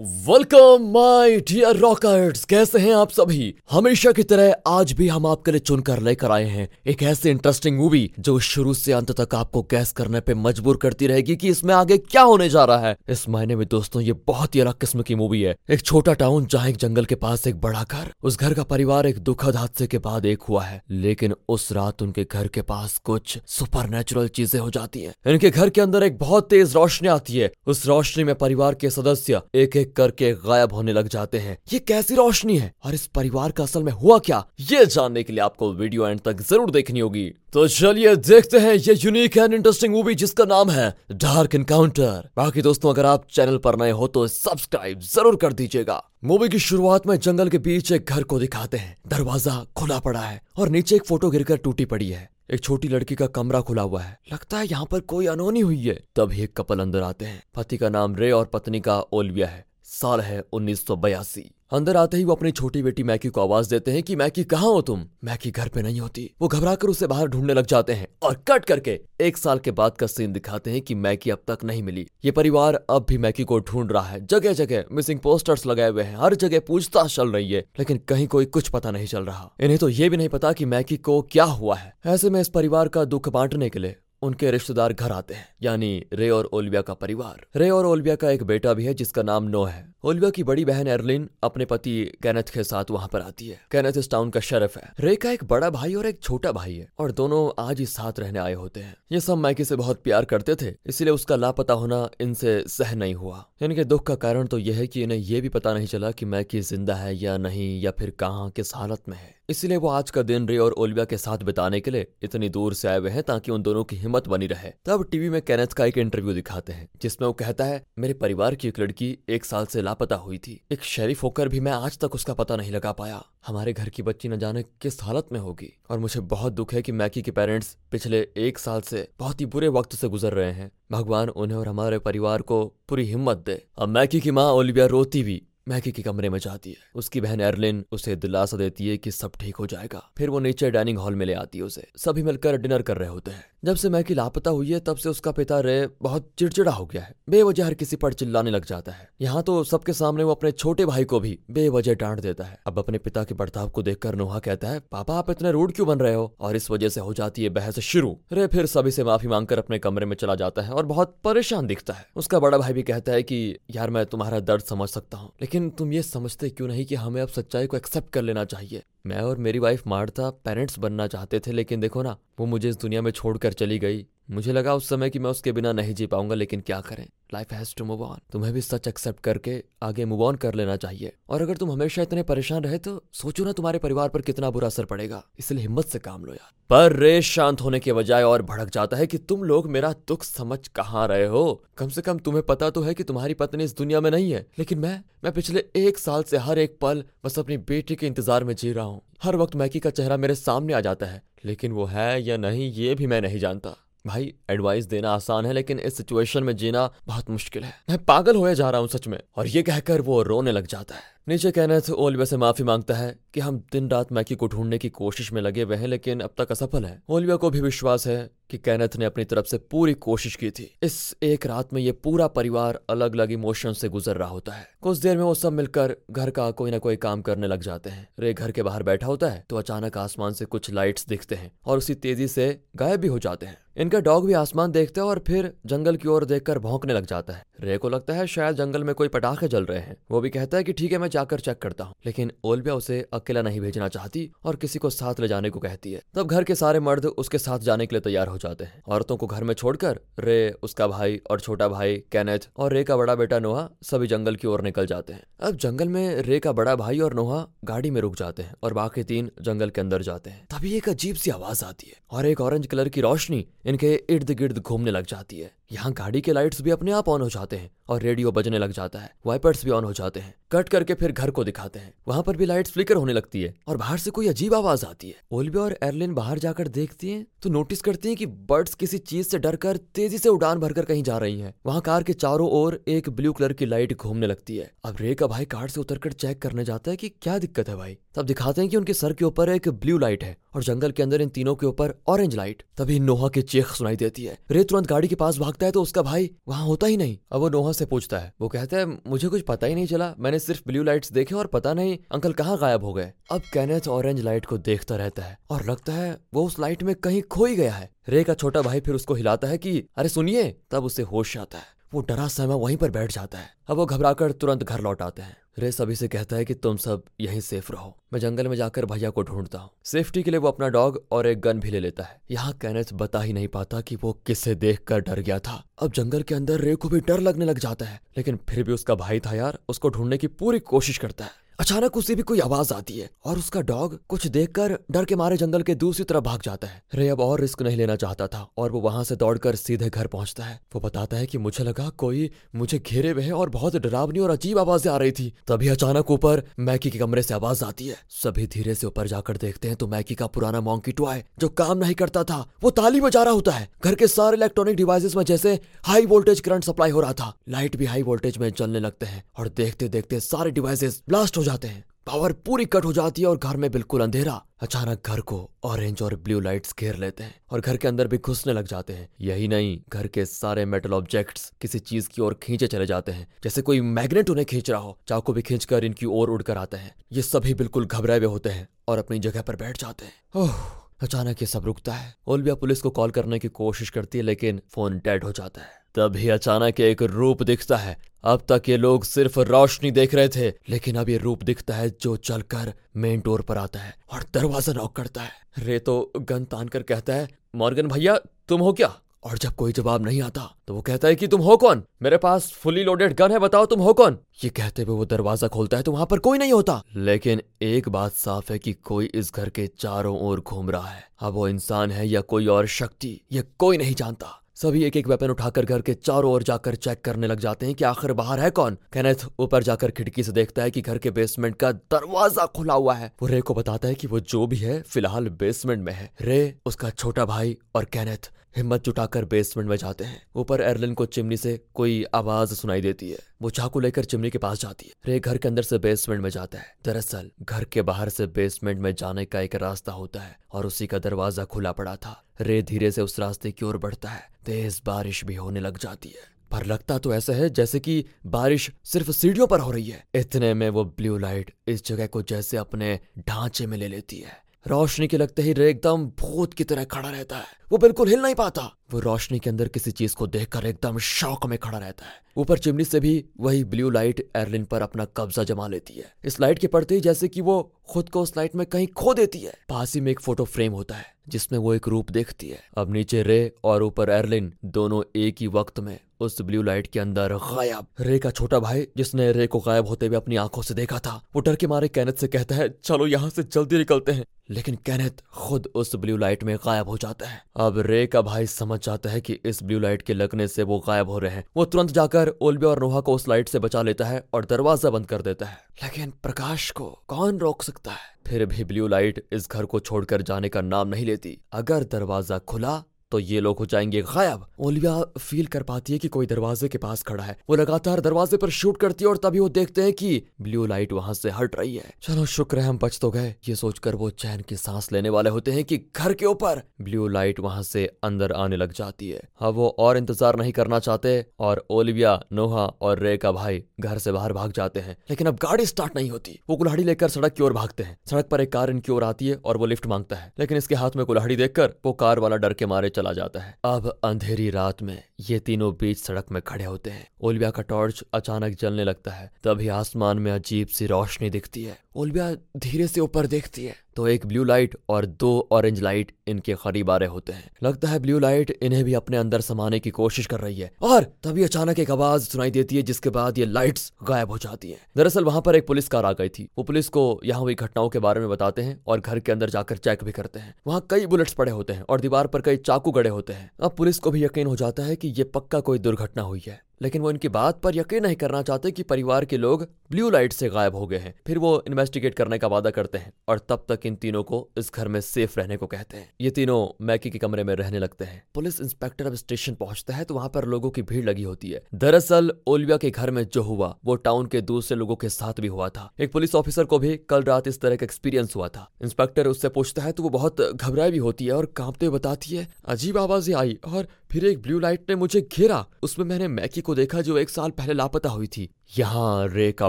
Welcome my dear रॉकर्ट्स कैसे हैं आप सभी? हमेशा की तरह आज भी हम आपके लिए चुनकर लेकर आए हैं एक ऐसी इंटरेस्टिंग मूवी जो शुरू से अंत तक आपको गैस करने पे मजबूर करती रहेगी कि इसमें आगे क्या होने जा रहा है। इस महीने में दोस्तों, ये बहुत ही अलग किस्म की मूवी है। एक छोटा टाउन जहाँ एक जंगल के पास एक बड़ा घर, उस घर का परिवार एक दुखद हादसे के बाद एक हुआ है। लेकिन उस रात उनके घर के पास कुछ सुपर चीज़ें हो जाती है। इनके घर के अंदर एक बहुत तेज रोशनी आती है। उस रोशनी में परिवार के सदस्य एक एक करके गायब होने लग जाते हैं। ये कैसी रोशनी है? और इस परिवार का असल में हुआ क्या? ये जानने के लिए आपको वीडियो एंड तक ज़रूर देखनी होगी। तो चलिए देखते हैं ये यूनिक एंड इंटरेस्टिंग मूवी जिसका नाम है डार्क इनकाउंटर बाकी दोस्तों, अगर आप चैनल पर नए हो तो सब्सक्राइब ज़रूर कर दीजिएगा। मूवी की शुरुआत में जंगल के बीच एक घर को दिखाते हैं। दरवाज़ा खुला पड़ा है और नीचे एक फ़ोटो गिरकर टूटी पड़ी है। एक छोटी लड़की का कमरा खुला हुआ है। लगता है यहाँ पर कोई अनहोनी हुई है। तभी एक कपल अंदर आते हैं। पति का नाम रे और पत्नी का ओलविया है। साल है उन्नीस सौ बयासी। अंदर आते ही वो अपनी छोटी बेटी मैकी को आवाज़ देते हैं कि, मैकी, कहाँ हो तुम? मैकी घर पे नहीं होती। वो घबराकर उसे बाहर ढूँढने लग जाते हैं और कट करके एक साल के बाद का सीन दिखाते हैं कि मैकी अब तक नहीं मिली। ये परिवार अब भी मैकी को ढूंढ रहा है। जगह जगह मिसिंग पोस्टर्स लगाए हुए हैं। हर जगह पूछताछ चल रही है, लेकिन कहीं कोई कुछ पता नहीं चल रहा। इन्हें तो ये भी नहीं पता की मैकी को क्या हुआ है। ऐसे में इस परिवार का दुख बांटने के लिए उनके रिश्तेदार घर आते हैं, यानी रे और ओलविया का परिवार। रे और ओलविया का एक बेटा भी है, जिसका नाम नो है। ओलविया की बड़ी बहन एरलिन अपने पति कैनेथ के साथ वहाँ पर आती है। कैनेथ इस टाउन का शरफ है। रे का एक बड़ा भाई और एक छोटा भाई है, और दोनों आज ही साथ रहने आए होते हैं। ये सब मैकी से बहुत प्यार करते थे, इसलिए उसका लापता होना इनसे सह नहीं हुआ। इनके दुख का कारण तो यह है कि इन्हें यह भी पता नहीं चला कि मैकी ज़िंदा है या नहीं, या फिर कहाँ, किस हालत में है। इसलिए वो आज का दिन रे और ओलविया के साथ बिताने के लिए इतनी दूर से आए हुए हैं, ताकि उन दोनों की हिम्मत बनी रहे। तब टीवी में कैनेथ का एक इंटरव्यू दिखाते हैं, जिसमें वो कहता है, मेरे परिवार की एक लड़की एक साल से लापता हुई थी। एक शरीफ होकर भी मैं आज तक उसका पता नहीं लगा पाया। हमारे घर की बच्ची न जाने किस हालत में होगी। और मुझे बहुत दुख है कि मैकी के पेरेंट्स पिछले एक साल से बहुत ही बुरे वक्त से गुजर रहे हैं। भगवान उन्हें और हमारे परिवार को पूरी हिम्मत दे। अब मैकी की माँ ओलिविया रोती भी मैकी के कमरे में जाती है। उसकी बहन एरलिन उसे दिलासा देती है कि सब ठीक हो जाएगा। फिर वो नीचे डाइनिंग हॉल में ले आती है उसे। सभी मिलकर डिनर कर रहे होते हैं। जब से मैकी लापता हुई है, तब से उसका पिता रे बहुत चिड़चिड़ा हो गया है। बेवजह हर किसी पर चिल्लाने लग जाता है। यहाँ तो सबके सामने वो अपने छोटे भाई को भी बेवजह डांट देता है। अब अपने पिता के बर्ताव को देखकर नोहा कहता है, पापा, आप इतने रूड क्यों बन रहे हो? और इस वजह से हो जाती है बहस शुरू। रे फिर सभी से माफ़ी मांगकर अपने कमरे में चला जाता है और बहुत परेशान दिखता है। उसका बड़ा भाई भी कहता है की, यार, मैं तुम्हारा दर्द समझ सकता हूँ, लेकिन तुम ये समझते क्यों नहीं कि हमें अब सच्चाई को एक्सेप्ट कर लेना चाहिए? मैं और मेरी वाइफ मार्था पेरेंट्स बनना चाहते थे, लेकिन देखो ना, वो मुझे इस दुनिया में छोड़कर चली गई। मुझे लगा उस समय कि मैं उसके बिना नहीं जी पाऊँगा, लेकिन क्या करें? Life has to move on तुम्हें भी सच एक्सेप्ट करके आगे मूव ऑन कर लेना चाहिए। और अगर तुम हमेशा इतने परेशान रहे तो सोचो ना तुम्हारे परिवार पर कितना बुरा असर पड़ेगा। इसलिए हिम्मत से काम लो यार। पर रे शांत होने के बजाय और भड़क जाता है कि तुम लोग मेरा दुख समझ कहाँ रहे हो। कम से कम तुम्हें पता तो है कि तुम्हारी पत्नी इस दुनिया में नहीं है, लेकिन मैं मैं पिछले एक साल से हर एक पल बस अपनी बेटी के इंतज़ार में जी रहा हूँ। हर वक्त मैकी का चेहरा मेरे सामने आ जाता है, लेकिन वो है या नहीं, ये भी मैं नहीं जानता। भाई एडवाइस देना आसान है, लेकिन इस सिचुएशन में जीना बहुत मुश्किल है। मैं पागल होया जा रहा हूँ सच में, और ये कहकर वो रोने लग जाता है। नीचे कहने से ओलिविया से माफ़ी माँगता है कि हम दिन रात मैकी को ढूँढने की कोशिश में लगे हुए हैं, लेकिन अब तक असफल है। ओलिविया को भी विश्वास है कि कैनेथ ने अपनी तरफ़ से पूरी कोशिश की थी। इस एक रात में ये पूरा परिवार अलग अलग इमोशन से गुजर रहा होता है। कुछ देर में वो सब मिलकर घर का कोई ना कोई काम करने लग जाते हैं। रे घर के बाहर बैठा होता है तो अचानक आसमान से कुछ लाइट्स दिखते हैं और उसी तेज़ी से गायब भी हो जाते हैं। इनका डॉग भी आसमान देखता है और फिर जंगल की ओर देखकर भौंकने लग जाता है। रे को लगता है शायद जंगल में कोई पटाखे जल रहे हैं। वो भी कहता है कि ठीक है, मैं जाकर चेक करता हूँ। लेकिन ओलबिया उसे अकेला नहीं भेजना चाहती और किसी को साथ ले जाने को कहती है। तब घर के सारे मर्द उसके साथ जाने के लिए तैयार हो जाते हैं। औरतों को घर में छोड़कर रे, उसका भाई और छोटा भाई, कैनेथ और रे का बड़ा बेटा नोहा सभी जंगल की ओर निकल जाते हैं। अब जंगल में रे का बड़ा भाई और नोहा गाड़ी में रुक जाते हैं और बाकी तीन जंगल के अंदर जाते हैं। तभी एक अजीब सी आवाज़ आती है और एक ऑरेंज कलर की रोशनी इनके इर्द गिर्द घूमने लग जाती है। यहाँ गाड़ी के लाइट्स भी अपने आप ऑन हो जाते हैं और रेडियो बजने लग जाता है, वाइपर्स भी ऑन हो जाते हैं। कट करके फिर घर को दिखाते हैं। वहाँ पर भी लाइट्स फ्लिकर होने लगती है और बाहर से कोई अजीब आवाज़ आती है। ओलबे और एरलिन बाहर जाकर देखती हैं तो नोटिस करती हैं कि बर्ड्स किसी चीज़ से डरकर तेज़ी से उड़ान भरकर कहीं जा रही हैं। वहाँ कार के चारों ओर एक ब्लू कलर की लाइट घूमने लगती है। अब रे का भाई कार से उतरकर चेक करने जाता है कि क्या दिक्कत है भाई। तब दिखाते हैं कि उनके सर के ऊपर एक ब्लू लाइट है और जंगल के अंदर इन तीनों के ऊपर ऑरेंज लाइट। तभी नोहा की चीख सुनाई देती है। रे तुरंत गाड़ी के पास भागता है तो उसका भाई वहाँ होता ही नहीं। अब वो नोहा से पूछता है। वो कहता है, मुझे कुछ पता ही नहीं चला। मैंने सिर्फ़ ब्लू लाइट्स देखे और पता नहीं अंकल कहाँ गायब हो गए। अब कैनेथ ऑरेंज लाइट को देखता रहता है और लगता है वो उस लाइट में कहीं खो ही गया है। रे का छोटा भाई फिर उसको हिलाता है कि, अरे सुनिए। तब उसे होश आता है। वो डरा सहमा वहीं पर बैठ जाता है। अब वो घबराकर तुरंत घर लौट आते हैं। रे सभी से कहता है कि तुम सब यहीं सेफ़ रहो। मैं जंगल में जाकर भैया को ढूंढता हूँ। सेफ्टी के लिए वो अपना डॉग और एक गन भी ले लेता है। यहाँ कैनेथ बता ही नहीं पाता कि वो किसे देख कर डर गया था। अब जंगल के अंदर रे को भी डर लगने लग जाता है, लेकिन फिर भी उसका भाई था यार उसको ढूँढने की पूरी कोशिश करता है। अचानक उसे भी कोई आवाज़ आती है और उसका डॉग कुछ देखकर डर के मारे जंगल के दूसरी तरफ़ भाग जाता है। रे अब और रिस्क नहीं लेना चाहता था और वो वहाँ से दौड़कर सीधे घर पहुँचता है। वो बताता है कि मुझे लगा कोई मुझे घेरे हुए है और बहुत डरावनी और अजीब आवाज़ें आ रही थी। तभी अचानक ऊपर मैकी के कमरे से आवाज़ आती है। सभी धीरे से ऊपर जाकर देखते हैं तो मैकी का पुराना मॉन्की टॉय जो काम नहीं करता था। वो ताली बजा रहा होता है। घर के सारे इलेक्ट्रॉनिक डिवाइसेस में जैसे हाई वोल्टेज करंट सप्लाई हो रहा था। लाइट भी हाई वोल्टेज में चलने लगते हैं और देखते देखते सारे डिवाइसेस ब्लास्ट हो जाते हैं। पावर पूरी कट हो जाती है और घर में बिल्कुल अंधेरा। अचानक घर को ऑरेंज और ब्लू लाइट्स घेर लेते हैं और घर के अंदर भी घुसने लग जाते हैं। यही नहीं, घर के सारे मेटल ऑब्जेक्ट्स किसी चीज़ की ओर खींचे चले जाते हैं। जैसे कोई मैग्नेट उन्हें खींच रहा हो, चाकू भी खींचकर इनकी ओर उड़कर आते हैं। ये सभी बिल्कुल घबराए हुए होते हैं और अपनी जगह पर बैठ जाते हैं। ओह, अचानक ये सब रुकता है। ओलबिया पुलिस को कॉल करने की कोशिश करती है, लेकिन फ़ोन डेड हो जाता है। तभी अचानक एक रूप दिखता है। अब तक ये लोग सिर्फ़ रोशनी देख रहे थे, लेकिन अब ये रूप दिखता है जो चलकर मेन डोर पर आता है और दरवाज़ा नॉक करता है। रे तो गन तान कर कहता है, मॉर्गन भैया, तुम हो क्या? और जब कोई जवाब नहीं आता तो वो कहता है कि, तुम हो कौन? मेरे पास फुली लोडेड गन है, बताओ तुम हो कौन? ये कहते हुए वो दरवाज़ा खोलता है तो वहाँ पर कोई नहीं होता। लेकिन एक बात साफ़ है कि कोई इस घर के चारों ओर घूम रहा है। अब वो इंसान है या कोई और शक्ति, ये कोई नहीं जानता। सभी एक एक वेपन उठाकर घर के चारों ओर जाकर चेक करने लग जाते हैं कि आखिर बाहर है कौन? कैनेथ ऊपर जाकर खिड़की से देखता है कि घर के बेसमेंट का दरवाज़ा खुला हुआ है। वो रे को बताता है कि वो जो भी है, फ़िलहाल बेसमेंट में है। रे उसका छोटा भाई और कैनेथ हिम्मत जुटाकर बेसमेंट में जाते हैं। ऊपर एयरलिन को चिमनी से कोई आवाज़ सुनाई देती है। वो चाकू लेकर चिमनी के पास जाती है। रे घर के अंदर से बेसमेंट में जाता है। दरअसल, घर के बाहर से बेसमेंट में जाने का एक रास्ता होता है और उसी का दरवाज़ा खुला पड़ा था। रे धीरे से उस रास्ते की ओर बढ़ता है। तेज बारिश भी होने लग जाती है। पर लगता तो ऐसा है जैसे कि बारिश सिर्फ़ सीढ़ियों पर हो रही है। इतने में वो ब्लू लाइट इस जगह को जैसे अपने ढांचे में ले लेती है। रोशनी के लगते ही रे एकदम भूत की तरह खड़ा रहता है। वो बिल्कुल हिल नहीं पाता। वो रोशनी के अंदर किसी चीज़ को देखकर एकदम शौक में खड़ा रहता है। ऊपर चिमनी से भी वही ब्लू लाइट एयरलिन पर अपना कब्जा जमा लेती है। इस लाइट के पड़ते ही जैसे कि वो खुद को उस लाइट में कहीं खो देती है। पास ही में एक फ़ोटो फ्रेम होता है, जिसमें वो एक रूप देखती है। अब नीचे रे और ऊपर एयरलिन दोनों एक ही वक्त में उस ब्लू लाइट के अंदर गायब। रे का छोटा भाई, जिसने रे को गायब होते हुए अपनी आँखों से देखा था, वो डर के मारे कैनेथ से कहता है, चलो यहाँ से जल्दी निकलते हैं। लेकिन कैनेथ खुद उस ब्लू लाइट में गायब हो जाता है। अब रे का भाई समझ जाता है कि इस ब्लू लाइट के लगने से वो गायब हो रहे हैं। वो तुरंत जाकर ओलबिया और नोहा को उस लाइट से बचा लेता है और दरवाज़ा बंद कर देता है। लेकिन प्रकाश को कौन रोक सकता है? फिर भी ब्लू लाइट इस घर को छोड़कर जाने का नाम नहीं लेती। अगर दरवाज़ा खुला तो ये लोग हो जाएँगे गायब। ओलिया फील कर पाती है कि कोई दरवाजे के पास खड़ा है। वो लगातार दरवाजे पर शूट करती है और तभी वो देखते हैं कि ब्लू लाइट वहाँ से हट रही है। चलो, शुक्र है हम बच तो गए। ये सोचकर वो चैन की सांस लेने वाले होते हैं कि घर के ऊपर ब्लू लाइट वहाँ से अंदर आने लग जाती है। अब वो और इंतज़ार नहीं करना चाहते और ओलिविया, नोहा और रे का भाई घर से बाहर भाग जाते हैं। लेकिन अब गाड़ी स्टार्ट नहीं होती। वो कुल्हाड़ी लेकर सड़क की ओर भागते हैं। सड़क पर एक कार इनकी ओर आती है और वो लिफ्ट माँगता है। लेकिन इसके हाथ में कुल्हाड़ी देखकर वो कार वाला डर के मारे चला जाता है। अब अंधेरी रात में ये तीनों बीच सड़क में खड़े होते हैं। ओलबिया का टॉर्च अचानक जलने लगता है। तभी आसमान में अजीब सी रोशनी दिखती है। ओलबिया धीरे से ऊपर देखती है। तो एक ब्लू लाइट और दो ऑरेंज लाइट इनके करीब आ रहे होते हैं। लगता है ब्लू लाइट इन्हें भी अपने अंदर समाने की कोशिश कर रही है। और तभी अचानक एक आवाज़ सुनाई देती है, जिसके बाद ये लाइट्स गायब हो जाती है। दरअसल वहाँ पर एक पुलिस कार आ गई थी। वो पुलिस को यहाँ हुई घटनाओं के बारे में बताते हैं और घर के अंदर जाकर चेक भी करते हैं। वहाँ कई बुलेट्स पड़े होते हैं और दीवार पर कई चाकू गड़े होते हैं। अब पुलिस को भी यकीन हो जाता है कि ये पक्का कोई दुर्घटना हुई है। लेकिन वो इनकी बात पर यकीन नहीं करना चाहते कि परिवार के लोग ब्लू लाइट से गायब हो गए हैं। फिर वो इन्वेस्टिगेट करने का वादा करते हैं और तब तक इन तीनों को इस घर में सेफ़ रहने को कहते हैं। ये तीनों मैकी के कमरे में रहने लगते हैं। पुलिस इंस्पेक्टर अब स्टेशन पहुँचता है तो वहाँ पर लोगों की भीड़ लगी होती है। दरअसल ओलिया के घर में जो हुआ, वो टाउन के दूसरे लोगों के साथ भी हुआ था। एक पुलिस ऑफिसर को भी कल रात इस तरह का एक्सपीरियंस हुआ था। इंस्पेक्टर उससे पूछता है तो वो बहुत घबराई भी होती है और कांपते हुए बताती है, अजीब आवाज़ें आई और फिर एक ब्लू लाइट ने मुझे घेरा। उसमें मैंने मैकी को देखा जो एक साल पहले लापता हुई थी। यहाँ रे का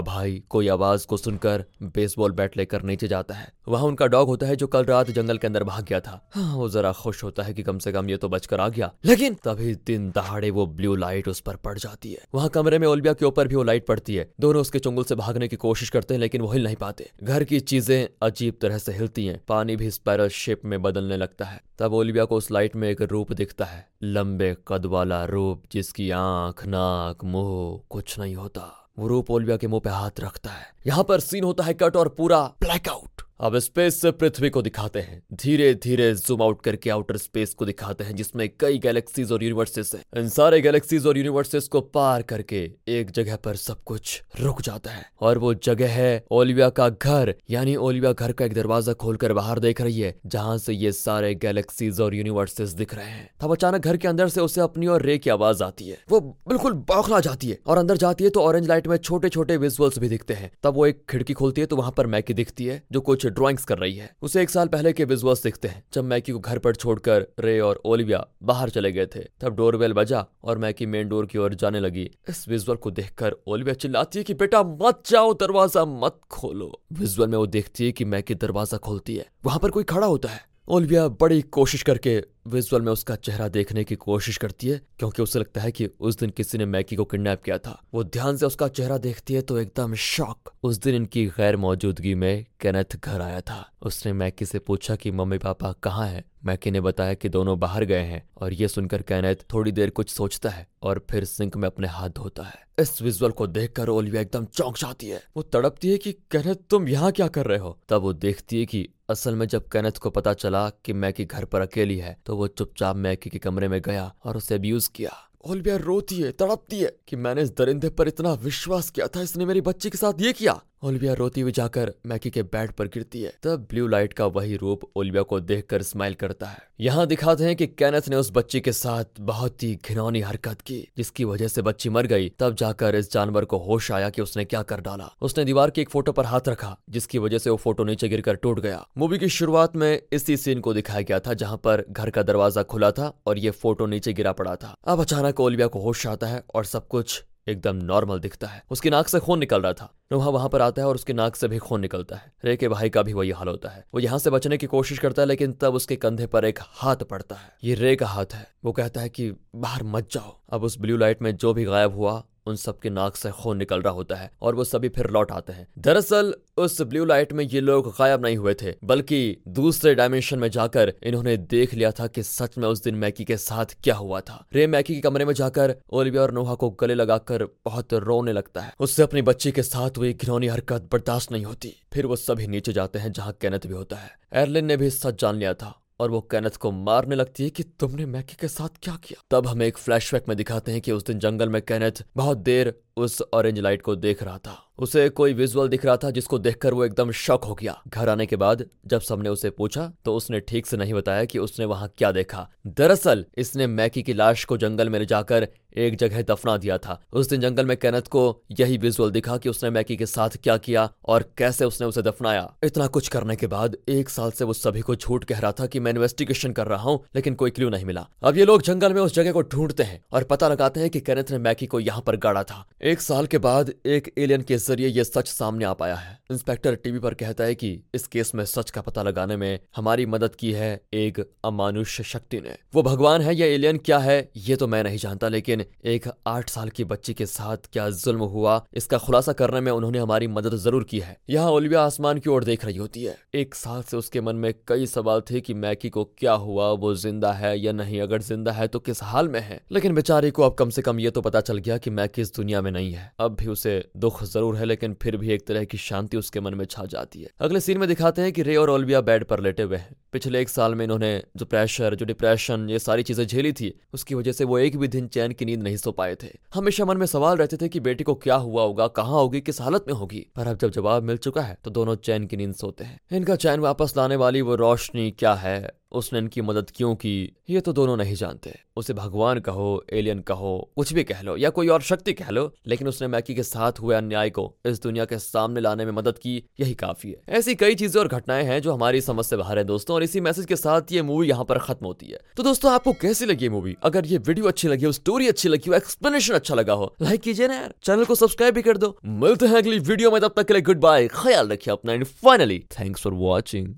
भाई कोई आवाज़ को सुनकर बेसबॉल बैट लेकर नीचे जाता है। वहाँ उनका डॉग होता है जो कल रात जंगल के अंदर भाग गया था। हाँ वो जरा खुश होता है कि कम से कम ये तो बचकर आ गया। लेकिन तभी दिन दहाड़े वो ब्लू लाइट उस पर पड़ जाती है। वहाँ कमरे में ओलिया के ऊपर भी वो लाइट पड़ती है। दोनों उसके चुंगल से भागने की कोशिश करते हैं, लेकिन वो हिल नहीं पाते। घर की चीज़ें अजीब तरह से हिलती है। पानी भी स्पायरल शेप में बदलने लगता है। तब ओलिविया को उस लाइट में एक रूप दिखता है। लंबे कद वाला रूप जिसकी आँख, नाक, मुँह कुछ नहीं होता। वो रूप ओलिविया के मुँह पे हाथ रखता है। यहाँ पर सीन होता है कट और पूरा ब्लैकआउट। अब स्पेस से पृथ्वी को दिखाते हैं। धीरे धीरे जूम आउट करके आउटर स्पेस को दिखाते हैं, जिसमें कई गैलेक्सीज और यूनिवर्सेस हैं। इन सारे गैलेक्सीज और यूनिवर्सेस को पार करके एक जगह पर सब कुछ रुक जाता है। और वो जगह है ओलिविया का घर, यानी ओलिविया घर का एक दरवाज़ा खोलकर बाहर देख रही है, जहाँ से ये सारे गैलेक्सीज और यूनिवर्सेस दिख रहे हैं। तब अचानक घर के अंदर से उसे अपनी और रे की आवाज़ आती है। वो बिल्कुल बौखला जाती है, और अंदर जाती है तो ऑरेंज लाइट में छोटे छोटे विजुअल्स भी दिखते हैं। तब वो एक खिड़की खोलती है तो वहाँ पर मैकी दिखती है, जो कुछ ड्राइंग्स कर रही है, उसे एक साल पहले के विजुअल्स दिखते हैं, जब मैकी को घर पर छोड़कर रे और ओलिविया बाहर चले गए थे। तब डोरबेल बजा और मैकी मेन डोर की ओर जाने लगी। इस विजुअल को देखकर ओलिविया चिल्लाती है कि, बेटा, मत जाओ, दरवाज़ा मत खोलो। विजुअल में वो देखती है कि मैकी दरवाज़ा खोलती है। वहाँ पर कोई खड़ा होता है। ओलिविया बड़ी कोशिश करके विजुअल में उसका चेहरा देखने की कोशिश करती है, क्योंकि उसे लगता है कि उस दिन किसी ने मैकी को किडनैप किया था। वो ध्यान से उसका चेहरा देखती है तो एकदम शॉक। उस दिन इनकी गैर मौजूदगी में कैनेथ घर आया था। उसने मैकी से पूछा कि मम्मी पापा कहाँ हैं? मैकी ने बताया कि दोनों बाहर गए हैं और ये सुनकर कैनेथ थोड़ी देर कुछ सोचता है और फिर सिंक में अपने हाथ धोता है। इस विजुअल को देखकर ओलिविया एकदम चौंक जाती है। वो तड़पती है कि कैनेथ, तुम यहाँ क्या कर रहे हो? तब वो देखती है कि असल में जब कैनेथ को पता चला कि मैकी घर पर अकेली है तो वो चुपचाप मैकी के कमरे में गया और उसे अब्यूज किया। ओलिविया रोती है, तड़पती है कि मैंने इस दरिंदे पर इतना विश्वास किया था, इसने मेरी बच्ची के साथ ये किया। ओलिविया रोती हुई जाकर मैकी के बेड पर गिरती है। तब ब्लू लाइट का वही रूप ओलिविया को देखकर स्माइल करता है। यहाँ दिखाते हैं कि कैनेथ ने उस बच्ची के साथ बहुत ही घिनौनी हरकत की, जिसकी वजह से बच्ची मर गई। तब जाकर इस जानवर को होश आया कि उसने क्या कर डाला। उसने दीवार की एक फ़ोटो पर हाथ रखा, जिसकी वजह से वो फ़ोटो नीचे गिरकर टूट गया। मूवी की शुरुआत में इसी सीन को दिखाया गया था, जहाँ पर घर का दरवाज़ा खुला था और ये फ़ोटो नीचे गिरा पड़ा था। अब अचानक ओलिविया को होश आता है और सब कुछ एकदम नॉर्मल दिखता है। उसकी नाक से खून निकल रहा था। नोहा वहाँ पर आता है और उसकी नाक से भी खून निकलता है। रे के भाई का भी वही हाल होता है। वो यहाँ से बचने की कोशिश करता है, लेकिन तब उसके कंधे पर एक हाथ पड़ता है। ये रे का हाथ है। वो कहता है कि बाहर मत जाओ। अब उस ब्लू लाइट में जो भी गायब हुआ उन सबके नाक से खून निकल रहा होता है और वो सभी फिर लौट आते हैं। दरअसल, उस ब्लू लाइट में ये लोग गायब नहीं हुए थे, बल्कि दूसरे डायमेंशन में जाकर इन्होंने देख लिया था कि सच में उस दिन मैकी के साथ क्या हुआ था। रे मैकी के कमरे में जाकर ओलिविया और नोहा को गले लगाकर बहुत रोने लगता है। उससे अपनी बच्ची के साथ हुई घिनौनी हरकत बर्दाश्त नहीं होती। फिर वो सभी नीचे जाते हैं जहाँ कैनत भी होता है। एयरलिन ने भी सच जान लिया था। और वो कैनथ को मारने लगती है कि तुमने मैकी के साथ क्या किया? तब हमें एक फ्लैशबैक में दिखाते हैं कि उस दिन जंगल में कैनथ बहुत देर उस ऑरेंज लाइट को देख रहा था। उसे कोई विजुअल दिख रहा था जिसको देखकर वो एकदम शॉक हो गया। घर आने के बाद जब सबने उसे पूछा तो उसने ठीक से नहीं बताया कि उसने वहाँ क्या देखा। दरअसल, इसने मैकी की लाश को जंगल में ले जाकर एक जगह दफना दिया था। उस दिन जंगल में कैनत को यही विजुअल दिखा कि उसने मैकी के साथ क्या किया और कैसे उसने उसे दफनाया। इतना कुछ करने के बाद एक साल से वो सभी को झूठ कह रहा था कि मैं इन्वेस्टिगेशन कर रहा हूँ, लेकिन कोई क्ल्यू नहीं मिला। अब ये लोग जंगल में उस जगह को ढूंढते हैं और पता लगाते हैं कि कैनथ ने मैकी को यहाँ पर गाड़ा था। एक साल के बाद एक एलियन के ज़रिए यह सच सामने आ पाया है। इंस्पेक्टर टीवी पर कहता है कि इस केस में सच का पता लगाने में हमारी मदद की है एक अमानुष्य शक्ति ने। वो भगवान है या एलियन क्या है, ये तो मैं नहीं जानता, लेकिन एक आठ साल की बच्ची के साथ क्या जुल्म हुआ, इसका खुलासा करने में उन्होंने हमारी मदद ज़रूर की है। यहाँ ओलिविया आसमान की ओर देख रही होती है। एक साल से उसके मन में कई सवाल थे कि मैकी को क्या हुआ, वो ज़िंदा है या नहीं? अगर ज़िंदा है तो किस हाल में है? लेकिन बेचारी को अब कम से कम ये तो पता चल गया कि मैकी इस दुनिया में नहीं है। अब भी उसे दुख ज़रूर है, लेकिन फिर भी एक तरह की शांति उसके मन में छा जाती है। अगले सीन में दिखाते हैं कि रे और ओलविया बेड पर लेटे हुए हैं। पिछले एक साल में इन्होंने जो प्रेशर जो डिप्रेशन ये सारी चीज़ें झेली थी, उसकी वजह से वो एक भी दिन चैन की नींद नहीं सो पाए थे। हमेशा मन में सवाल रहते थे कि बेटी को क्या हुआ होगा, कहाँ होगी, किस हालत में होगी? पर अब जब जवाब मिल चुका है तो दोनों चैन की नींद सोते हैं। इनका चैन वापस लाने वाली वो रोशनी क्या है? उसने इनकी मदद क्यों की? ये तो दोनों नहीं जानते। उसे भगवान कहो एलियन कहो, कुछ भी कह लो, या कोई और शक्ति कह लो, लेकिन उसने मैकी के साथ हुए अन्याय को इस दुनिया के सामने लाने में मदद की, यही काफ़ी है। ऐसी कई चीज़ें और घटनाएँ हैं जो हमारी समझ से बाहर है, दोस्तों और इसी मैसेज के साथ ये मूवी यहाँ पर खत्म होती है। तो दोस्तों, आपको कैसी लगी मूवी? अगर ये वीडियो अच्छी लगी हो स्टोरी अच्छी लगी हो एक्सप्लेनेशन अच्छा लगा हो लाइक कीजिए ना यार। चैनल को सब्सक्राइब भी कर दो। मिलते हैं अगली वीडियो में, तब तक के लिए गुड बाय ख्याल रखिए अपना। And finally thanks for watching